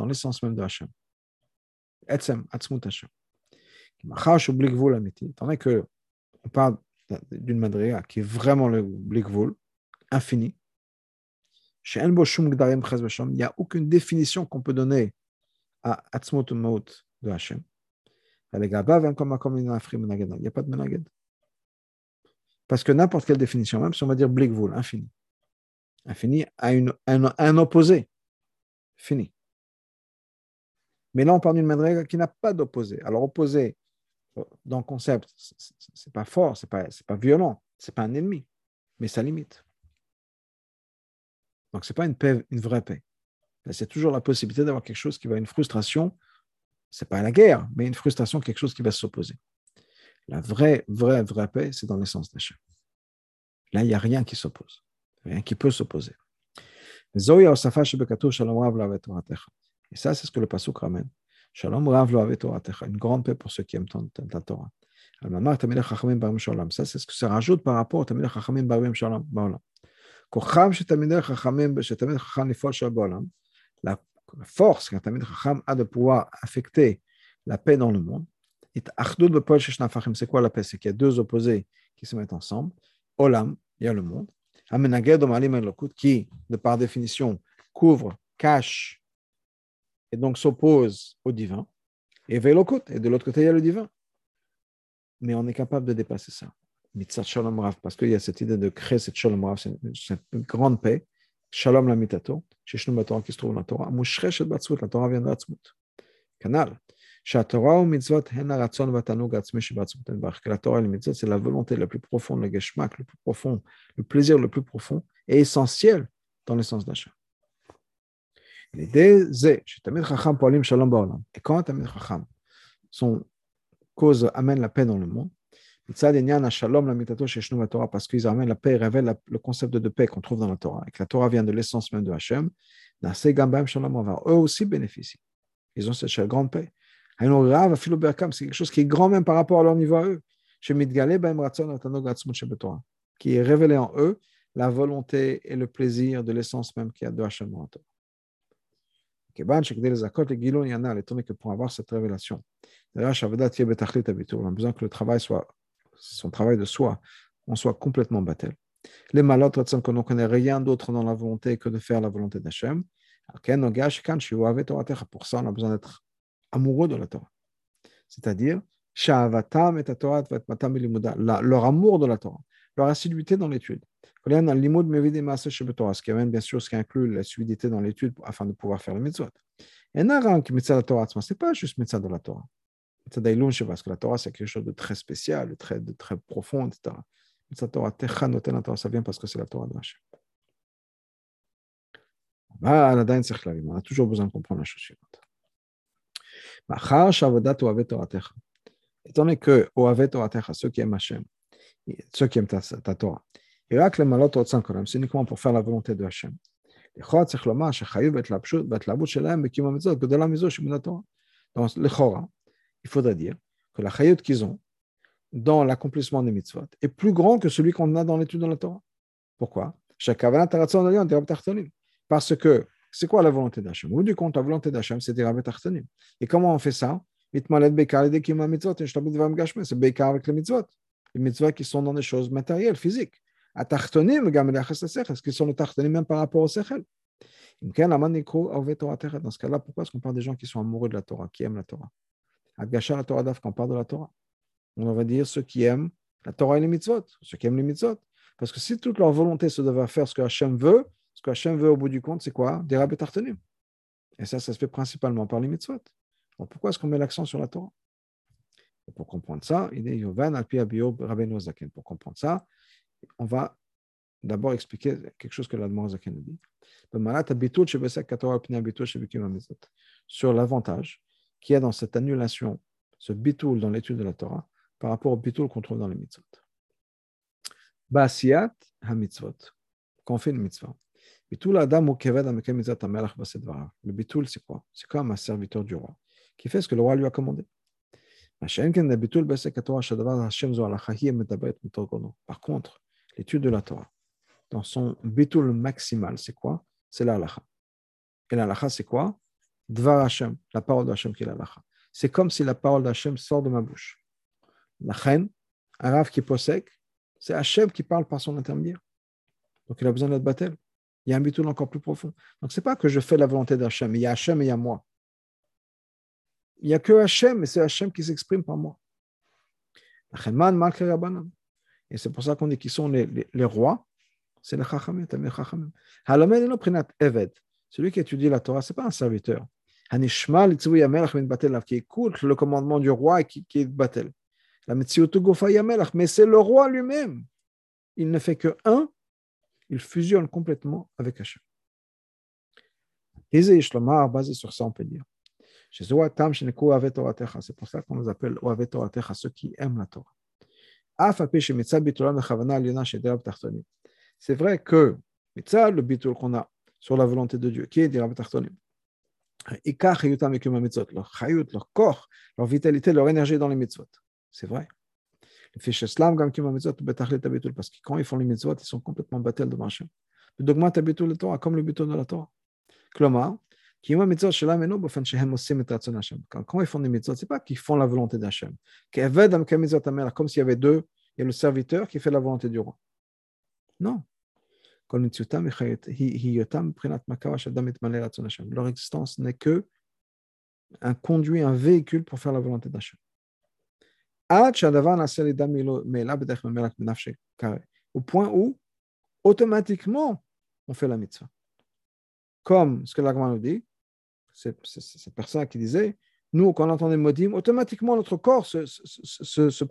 l'essence même de Hachem. Etzem, Atzmut Hachem. Étant donné qu'on parle d'une madriga qui est vraiment le blikvul, infini, il n'y a aucune définition qu'on peut donner à Atzmut Maut de Hachem. Il n'y a pas de menaged. Parce que n'importe quelle définition, même si on va dire blikvul, infini, Infini a une, un, un, opposé. Fini. Mais là, on parle d'une madriga qui n'a pas d'opposé. Alors, opposé, dans le concept, c'est pas fort, c'est pas, pas violent, c'est pas un ennemi, mais ça limite. Donc, c'est pas une paix, une vraie paix. C'est toujours la possibilité d'avoir quelque chose qui va une frustration. C'est pas la guerre, mais une frustration, quelque chose qui va s'opposer. La vraie, vraie, vraie paix, c'est dans l'essence d'achat. Là, il n'y a rien qui s'oppose hein, qui peut s'opposer. Et ça, c'est ce que le Pasuk ramène. Shalom Rav lo une grande paix pour ceux qui aiment ta Torah. Ça, c'est ce que ça rajoute par rapport à Chachamim Barim Shalom La force qu'un Tamilech Chacham a de pouvoir affecter la paix dans le monde. C'est quoi la paix? C'est qu'il y a deux opposés qui se mettent ensemble. Olam, il y a le monde qui, de par définition, couvre, cache et donc s'oppose au divin, et Velokut, et de l'autre côté, il y a le divin. Mais on est capable de dépasser ça. Mitzat Shalom Rav, parce qu'il y a cette idée de créer cette Shalom Rav, cette grande paix, Shalom la mitato, Torah qui se trouve dans la Torah, Batzmut, la Torah vient de. Canal. Ou mitzvot La Torah et les mitzvot, c'est la volonté la plus profonde, le geshmak le plus profond, le plaisir le plus profond et essentiel dans l'essence d'achat. L'idée, c'est Et quand Tamid Chacham, son cause amène la paix dans le monde, parce qu'ils amènent la paix et révèlent le concept de paix qu'on trouve dans la Torah, et que la Torah vient de l'essence même de Hachem, eux aussi bénéficient. Ils ont cette grande paix. C'est quelque chose qui est grand même par rapport à leur niveau à eux. Qui est révélé en eux la volonté et le plaisir de l'essence même qu'il y a de Hachem. Étonné que pour avoir cette révélation, on a besoin que le travail soit, son travail de soi, on soit complètement battel. Les malotes, qu'on ne connaît rien d'autre dans la volonté que de faire la volonté d'Hachem. Pour ça, on a besoin d'être amoureux de la Torah. C'est-à-dire, leur amour de la Torah, leur assiduité dans l'étude. Ce qui amène bien sûr ce qui inclut l'assiduité dans l'étude afin de pouvoir faire le mitzvot. Et ce n'est pas juste mitzvah de la Torah. Parce que la Torah, c'est quelque chose de très spécial, de très, profond, etc. Torah, ça vient parce que c'est la Torah de Hachem. On a toujours besoin de comprendre la chose suivante. Étant donné que ceux qui aiment Hachem, ceux qui aiment ta, Torah. Donc, il faudrait dire que la qu'ils ont dans l'accomplissement des mitzvot est plus grand que celui qu'on a dans l'étude de la Torah. Pourquoi? Parce que c'est quoi la volonté d'Hachem? Au bout du compte, la volonté d'Hachem, c'est des Et comment on fait ça? C'est Bekar avec les mitzvot. Les mitzvot qui sont dans des choses matérielles, physiques. Est-ce qu'ils sont tartonim même par rapport au sechel? Dans ce cas-là, pourquoi est-ce qu'on parle des gens qui sont amoureux de la Torah, qui aiment la Torah? Agasha la Torah d'Af, quand on parle de la Torah. On va dire ceux qui aiment la Torah et les mitzvot, ceux qui aiment les mitzvot. Parce que si toute leur volonté se devait faire ce que Hachem veut, ce que Hachem veut au bout du compte, c'est quoi? Des rabbis tartanim. Et ça, ça se fait principalement par les mitzvot. Donc pourquoi est-ce qu'on met l'accent sur la Torah? Et Pour comprendre ça, il est Yovan Zaken. Pour comprendre ça, on va d'abord expliquer quelque chose que l'Admor Zaken dit. Sur l'avantage qu'il y a dans cette annulation, ce bitoul dans l'étude de la Torah, par rapport au bitoul qu'on trouve dans les mitzvot. Basiat ha-mitzvot, qu'on fait une mitzvah. Le bitoul, c'est quoi? C'est comme un serviteur du roi qui fait ce que le roi lui a commandé. Par contre, l'étude de la Torah, dans son bitoul maximal, c'est quoi? C'est la Et la c'est quoi? Dvar Hashem, la parole d'Hashem qui est la C'est comme si la parole d'Hashem sort de ma bouche. La reine, qui possède, c'est Hachem qui parle par son intermédiaire. Donc il a besoin d'être battel. Il y a un bitoul encore plus profond. Donc c'est pas que je fais la volonté d'Hachem, il y a Hachem et il y a moi. Il n'y a que Hachem, mais c'est Hachem qui s'exprime par moi. Et c'est pour ça qu'on dit qu'ils sont les, rois. C'est le Chachamim, Celui qui étudie la Torah, ce n'est pas un serviteur qui écoute le commandement du roi et qui, qui est battel. Mais c'est le roi lui-même. Il ne fait que un, il fusionne complètement avec Hachem. basé sur ça, on peut dire. C'est pour ça qu'on nous appelle ceux qui aiment la Torah. C'est vrai que le bitul qu'on a sur la volonté de Dieu, qui est Dirab Tartonim, leur corps, leur vitalité, leur énergie dans les mitzvot. C'est vrai? Parce que quand ils font les mitzvot, ils sont complètement battus devant Hachem. Le dogma le Torah, comme le bitul de la Torah. Klomar, quand ils font les mitzvot, ce n'est pas qu'ils font la volonté d'Hachem. Comme s'il y avait deux, il y a le serviteur qui fait la volonté du roi. Non. Leur existence n'est que un conduit, un véhicule pour faire la volonté d'Hachem. Au point où, automatiquement, on fait la mitzvah. Comme ce que l'Agman nous dit, c'est cette personne qui disait, nous, quand on entendait modim, automatiquement notre corps se, se.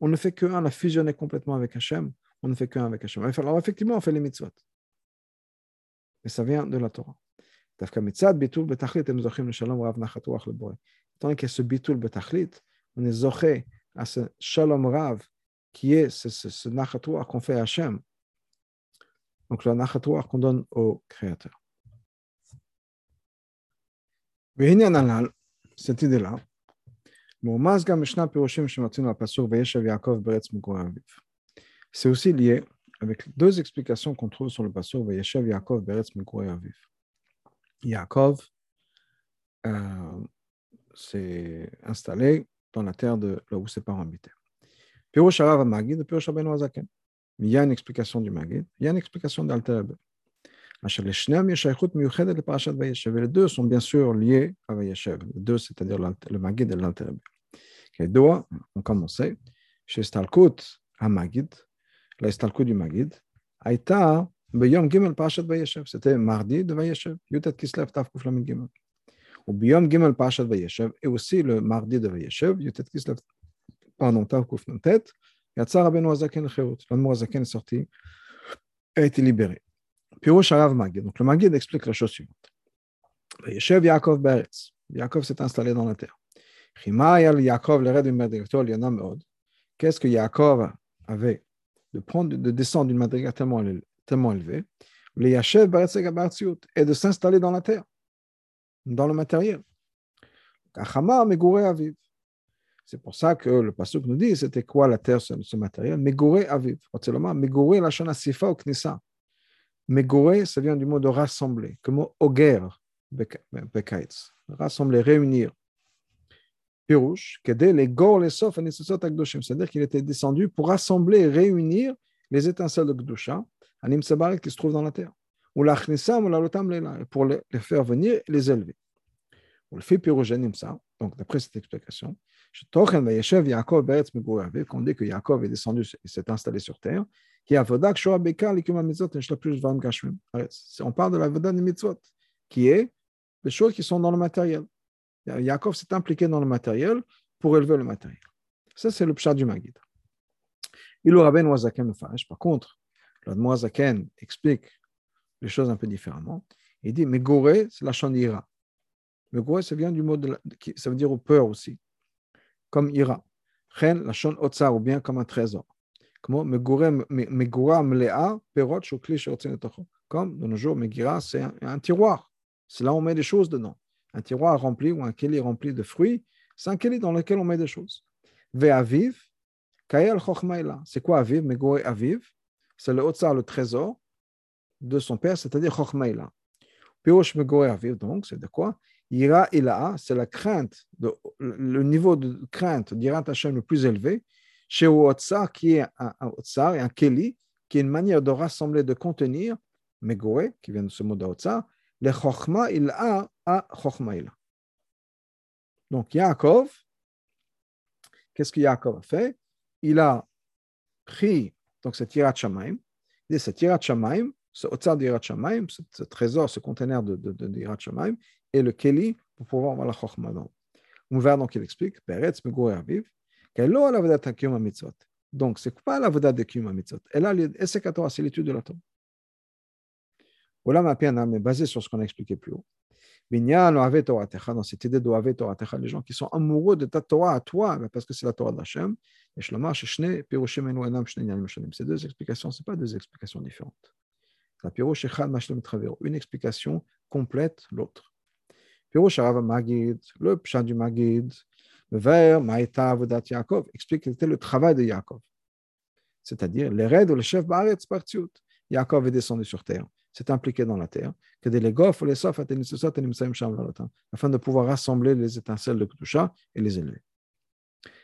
On ne fait qu'un, on a fusionné complètement avec Hachem on ne fait qu'un avec Hachem. Alors effectivement, on fait les mitzvot. et ça vient de la Torah tant qu'il y a ce bitoul betachlit, on est zoché à ce shalom rav qui est ce, ce, ce nachatoir qu'on fait à Hachem. Donc le nachatoir qu'on donne au Créateur. cette idée-là, c'est aussi lié avec deux explications qu'on trouve sur le passage Vayeshev Yaakov Beretz Aviv. Yaakov euh, s'est installé dans la terre de là où ses parents habitaient. Pirush Harav Magid, Pirush Rabbeinu Azaken. Il y a une explication du Magid, il y a une explication d'Alter les deux sont bien sûr liés à Vayeshev. Les deux, c'est-à-dire le Magid et l'Alter Les deux ont commencé chez Stalkut à Magid, la Stalkut du Magid, Aïta, Beyom Gimel Parashat Vayeshev. C'était mardi de Vayeshev, Yutat Kislev Tafkuf Lamin Gimel. Ou Biyom Gimel Parashat Vayeshev, et aussi le mardi de Vayeshev, Yotet Kislev, pardon, Tav Kuf Nantet, Yatzar est sorti, a été libéré. Donc le Magid explique la chose suivante. Vayeshev Yaakov Beretz, Yaakov s'est installé dans la terre. Yaakov, le raid de Yana Meod, qu'est-ce que Yaakov avait de, descendre d'une madriga tellement, élevée, et de s'installer dans la terre dans le matériel. C'est pour ça que le pasuk nous dit c'était quoi la terre, ce, matériel? Megure aviv. Megure la shana sifa ou knisa. Megure, ça vient du mot de rassembler, comme oger, bekaitz. Rassembler, réunir. Pirouche, les gor les sof c'est-à-dire qu'il était descendu pour rassembler réunir les étincelles de Gdusha Anim Sabaret qui se trouve dans la terre. Pour les faire venir et les élever. Ou le fait pyrogenim ça, donc d'après cette explication, qu'on dit que Yaakov est descendu et s'est installé sur terre. On parle de la voda des mitzvot, qui est des choses qui sont dans le matériel. Yaakov s'est impliqué dans le matériel pour élever le matériel. Ça, c'est le pshat du Magid. Il aura ben Par contre, Zaken explique les choses un peu différemment. Il dit Megoré, c'est la chandira. Megoré, ça vient du mot de ça veut dire peur aussi, comme ira. Chen, la chon otsar, ou bien comme un trésor. Comme de nos jours, Megira, c'est un, tiroir. C'est là où on met des choses dedans. Un tiroir rempli ou un keli rempli de fruits, c'est un keli dans lequel on met des choses. Ve aviv, kayel chochmaïla. C'est quoi aviv? Megoré aviv c'est le Otsar, le trésor de son père, c'est-à-dire Chochmaïla. Pirosh Megoer donc, c'est de quoi? Ira Ila'a, c'est la crainte, le niveau de crainte d'Irat Hashem le plus élevé, chez Otsar, qui est un, Otsar un Keli, qui est une manière de rassembler, de contenir, Megoer, qui vient de ce mot d'Otsar, le Chochma Ila'a à Chochmaïla. Donc Yaakov, qu'est-ce que Yaakov a fait? Il a pris donc c'est Tirat Shamaim. C'est Tirat Shamaim, ce ce trésor, ce conteneur de, de, et le Keli pour pouvoir avoir la Chokhmah. On verra donc il explique, Beretz Megour Aviv, qu'elle a la Vodat Kiyum Mitzvot. Donc, c'est pas la Vodat de Kiyum Mitzvot. L'Esek Torah, c'est l'étude de la Torah. Voilà ma peine, mais basé sur ce qu'on a expliqué plus haut. Dans cette idée de Torah les gens qui sont amoureux de ta Torah à toi, parce que c'est la Torah d'Hachem, ces deux explications, ce pas deux explications différentes. Une explication complète l'autre. le pshat du Magid, vers Maïta Avodat Yaakov, explique que c'était le travail de Yaakov. C'est-à-dire, les raids ou le chef Baaretz Partiut. Yaakov est descendu sur terre, s'est impliqué dans la terre, que des ou les afin de pouvoir rassembler les étincelles de Kedusha et les élever. Zaken Mosif, la Terre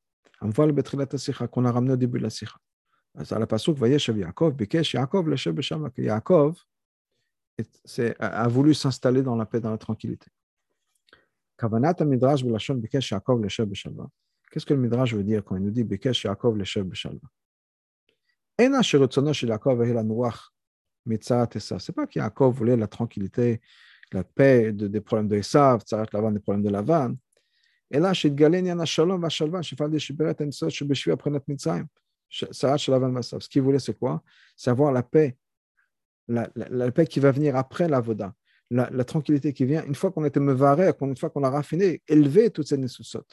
Chazal qu'on a ramené au début de la sikha. À la pasuk, Vayeshev Yaakov, Bikesh Yaakov, Leshev Beshama, que Yaakov a voulu s'installer dans la paix, dans la tranquillité. Qu'est-ce que le Midrash veut dire quand il nous dit Bekesh Yaakov Leshev Beshalva Ce n'est pas qu'Yaakov voulait la tranquillité, la paix de, des problèmes de Esav, des problèmes de Lavan. Mitzrayim, Sarat Shalavan Masav. Ce qu'il voulait, c'est quoi C'est avoir la paix, la, la, la, paix qui va venir après la la, tranquillité qui vient, une fois qu'on a été une fois qu'on a raffiné, élever toutes ces nissusot.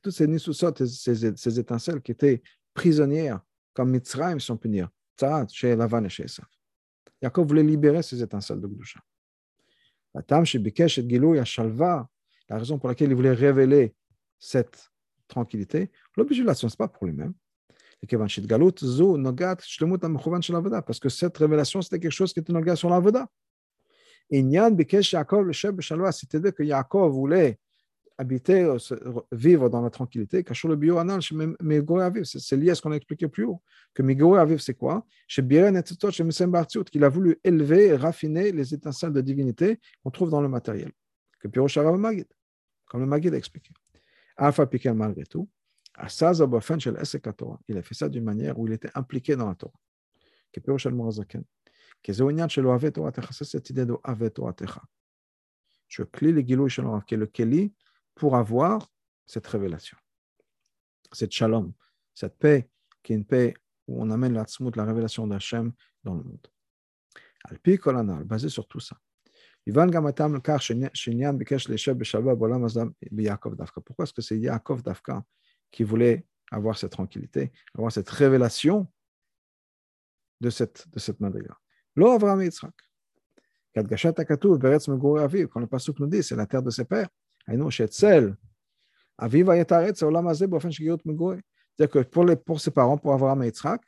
Toutes ces nissusot, ces, étincelles qui étaient prisonnières, comme Mitzrayim, si on peut dire, Sarat, chez Lavan et chez voulait libérer ces étincelles de Gdusha. La raison pour laquelle il voulait révéler cette tranquillité, l'obligation, ce n'est pas pour lui-même. Parce que cette révélation, c'était quelque chose qui était nogat sur l'avoda. De c'était que Yaakov voulait habiter, vivre dans la tranquillité. C'est lié à ce qu'on a expliqué plus haut. Que Migore Aviv, c'est quoi? Qu'il a voulu élever et raffiner les étincelles de divinité qu'on trouve dans le matériel. Que Pirosh Magid, comme le Magid a expliqué. Alpha Piquet, malgré tout, il a fait ça d'une manière où il était impliqué dans la Torah. Que Pirosh Morazaken. Que Zéonian Shelo Ave Torah Techa, c'est cette idée de Ave Torah Techa. Je clé le Gilou Shelo qui est le Keli pour avoir cette révélation, cette shalom, cette paix qui est une paix où on amène la la révélation d'Hachem dans le monde. Alpi Kolanal, basé sur tout ça. Pourquoi est-ce que c'est Yaakov Dafka qui voulait avoir cette tranquillité, avoir cette révélation de cette, de cette madriga Lo Avram Yitzhak. Quand le Pasuk nous dit, c'est la terre de ses pères. C'est-à-dire que pour, les, pour ses parents, pour Avraham et Yitzhak,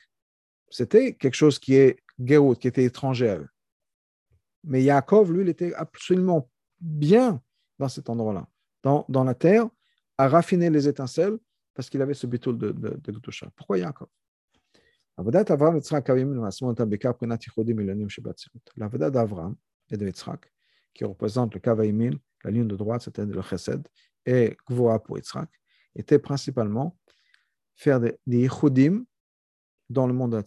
c'était quelque chose qui est Géout, qui était étranger à eux. Mais Yaakov, lui, il était absolument bien dans cet endroit-là, dans, la terre, à raffiner les étincelles, parce qu'il avait ce bitoul de, de. Pourquoi Yaakov? L'avodat d'Avram et de Yitzhak, qui représente le Kavaïmin, la ligne de droite, c'était le Chesed, et Gvoa pour Yitzhak, était principalement faire des, des dans le monde de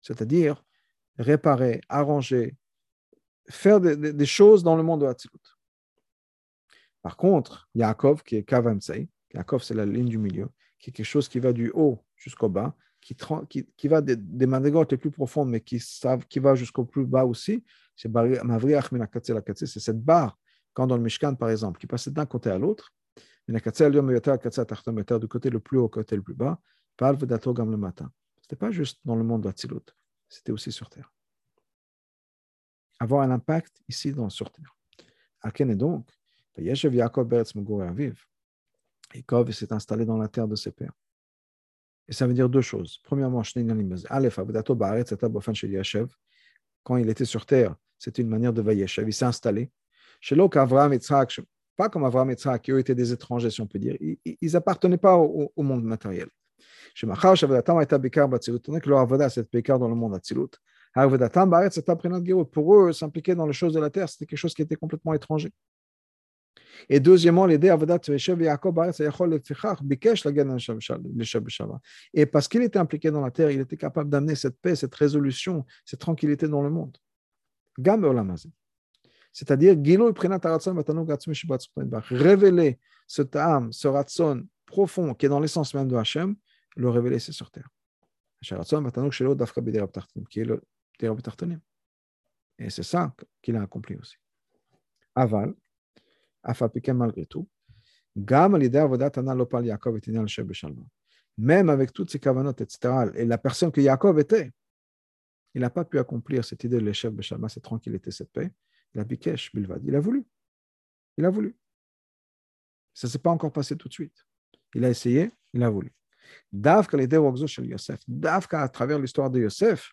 C'est-à-dire réparer, arranger, faire des, choses dans le monde de Hatzilut. Par contre, Yaakov, qui est Kavamsei, Yaakov, c'est la ligne du milieu, qui est quelque chose qui va du haut jusqu'au bas, qui, va des, des les plus profondes, mais qui, va jusqu'au plus bas aussi. C'est c'est cette barre quand dans le Mishkan, par exemple, qui passait d'un côté à l'autre, du côté le plus haut au côté le plus bas. Ce n'était pas juste dans le monde d'Atsilut, c'était aussi sur terre. Avoir un impact ici dans, sur terre. Alken est donc, Yaakov Beretz Aviv. Yaakov s'est installé dans la terre de ses pères. Et ça veut dire deux choses. Premièrement, quand il était sur terre, c'était une manière de Vayeshev. Il s'est installé. Et pas comme Avraham et qui eux étaient des étrangers, si on peut dire. Ils n'appartenaient pas au, au, monde matériel. Chez Machar, Shavadatam était Bekar Batzilut. On que leur Avoda, c'est Bekar dans le monde Atzilut. Gerut. Pour eux, s'impliquer dans les choses de la terre, c'était quelque chose qui était complètement étranger. Et deuxièmement, l'idée Avodat Veshev Yaakov Et parce qu'il était impliqué dans la terre, il était capable d'amener cette paix, cette résolution, cette tranquillité dans le monde. Gam c'est-à-dire révéler ce ta'am, ce ratson profond qui est dans l'essence même de Hachem, le révéler c'est sur terre. qui est le Et c'est ça qu'il a accompli aussi. Aval, Afapikem malgré tout, même avec toutes ces kavanotes, etc., et la personne que Yaakov était, il n'a pas pu accomplir cette idée de l'échec Beshalma, cette tranquillité, cette paix, la Bikesh Bilvad. Il a voulu. Il a voulu. Ça ne s'est pas encore passé tout de suite. Il a essayé, il a voulu. Davka Yosef. Davka à travers l'histoire de Yosef,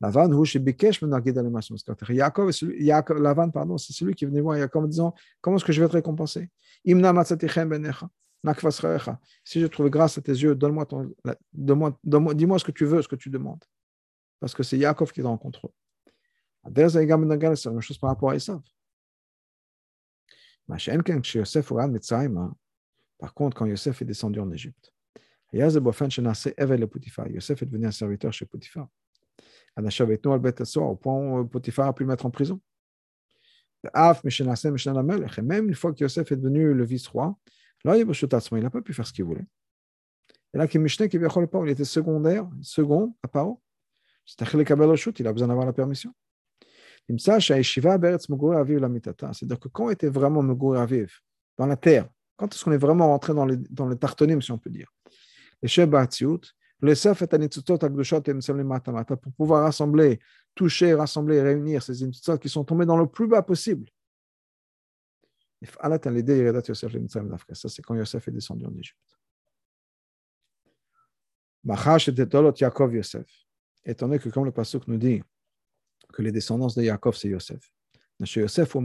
Lavan, Lavan, pardon, c'est celui qui venait voir Yaakov en disant Comment est-ce que je vais te récompenser? Si je trouve grâce à tes yeux, donne-moi ton, donne donne dis-moi ce que tu veux, ce que tu demandes. Parce que c'est Yaakov qui est en contrôle. C'est la même chose par rapport à Esav. Par contre, quand Yosef est descendu en Égypte, Yosef est devenu un serviteur chez Potiphar. Au point où Potiphar a pu le mettre en prison. Et même une fois que Yosef est devenu le vice-roi, il n'a pas pu faire ce qu'il voulait. Et là, il était secondaire, second à Paro. Il a besoin d'avoir la permission. C'est-à-dire que quand on était vraiment Megour Aviv, dans la terre, quand est-ce qu'on est vraiment rentré dans les, dans les tartonim, si on peut dire? Les chefs pour pouvoir rassembler, toucher, rassembler, réunir ces imtsutot qui sont tombés dans le plus bas possible. Ça, c'est quand Yosef est descendu en Égypte. Étant donné que, comme le Pasuk nous dit, que les descendants de Yaakov, c'est Yosef. Yosef,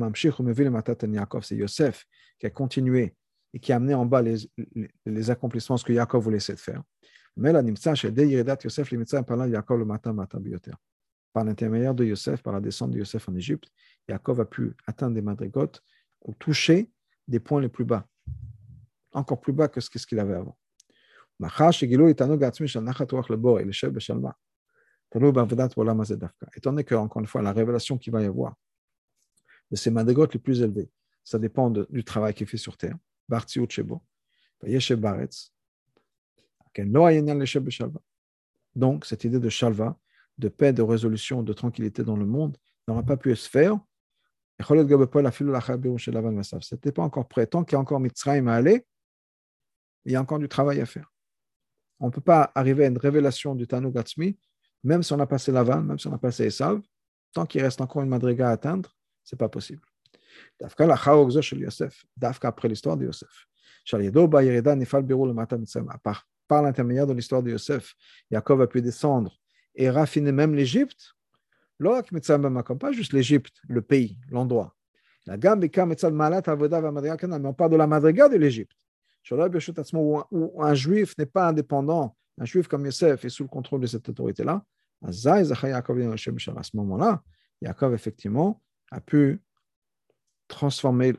c'est Yosef qui a continué et qui a amené en bas les, accomplissements, que Yaakov voulait essayer faire. Mais la Nimtsa, c'est Yosef, par Yaakov le matin, matin, Par l'intermédiaire de Yosef, par la descente de Yosef en Égypte, Yaakov a pu atteindre des madrigotes ou toucher des points les plus bas, encore plus bas que ce qu'il avait avant. Étant donné que, encore une fois, la révélation qu'il va y avoir de ces madrigotes les plus élevés, ça dépend du travail qu'il fait sur terre. Donc, cette idée de shalva, de paix, de résolution, de tranquillité dans le monde, n'aura pas pu se faire. C'était pas encore prêt. Tant qu'il y a encore Mitzrayim à aller, il y a encore du travail à faire. On ne peut pas arriver à une révélation du Tanu Gatsmi même si on a passé Lavan, même si on a passé Esav, tant qu'il reste encore une madriga à atteindre, ce n'est pas possible. Dafka la Yosef, Dafka après l'histoire de Yosef. Par, par l'intermédiaire de l'histoire de Yosef, Yaakov a pu descendre et raffiner même l'Égypte. Pas juste l'Égypte, le pays, l'endroit. Mais on parle de la madriga de l'Égypte. Où un juif n'est pas indépendant, un juif comme Yosef est sous le contrôle de cette autorité-là, à ce moment-là, Yaakov, effectivement, a pu transformer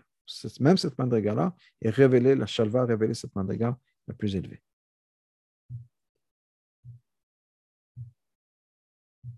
même cette mandriga-là et révéler la shalva, révéler cette mandriga la plus élevée.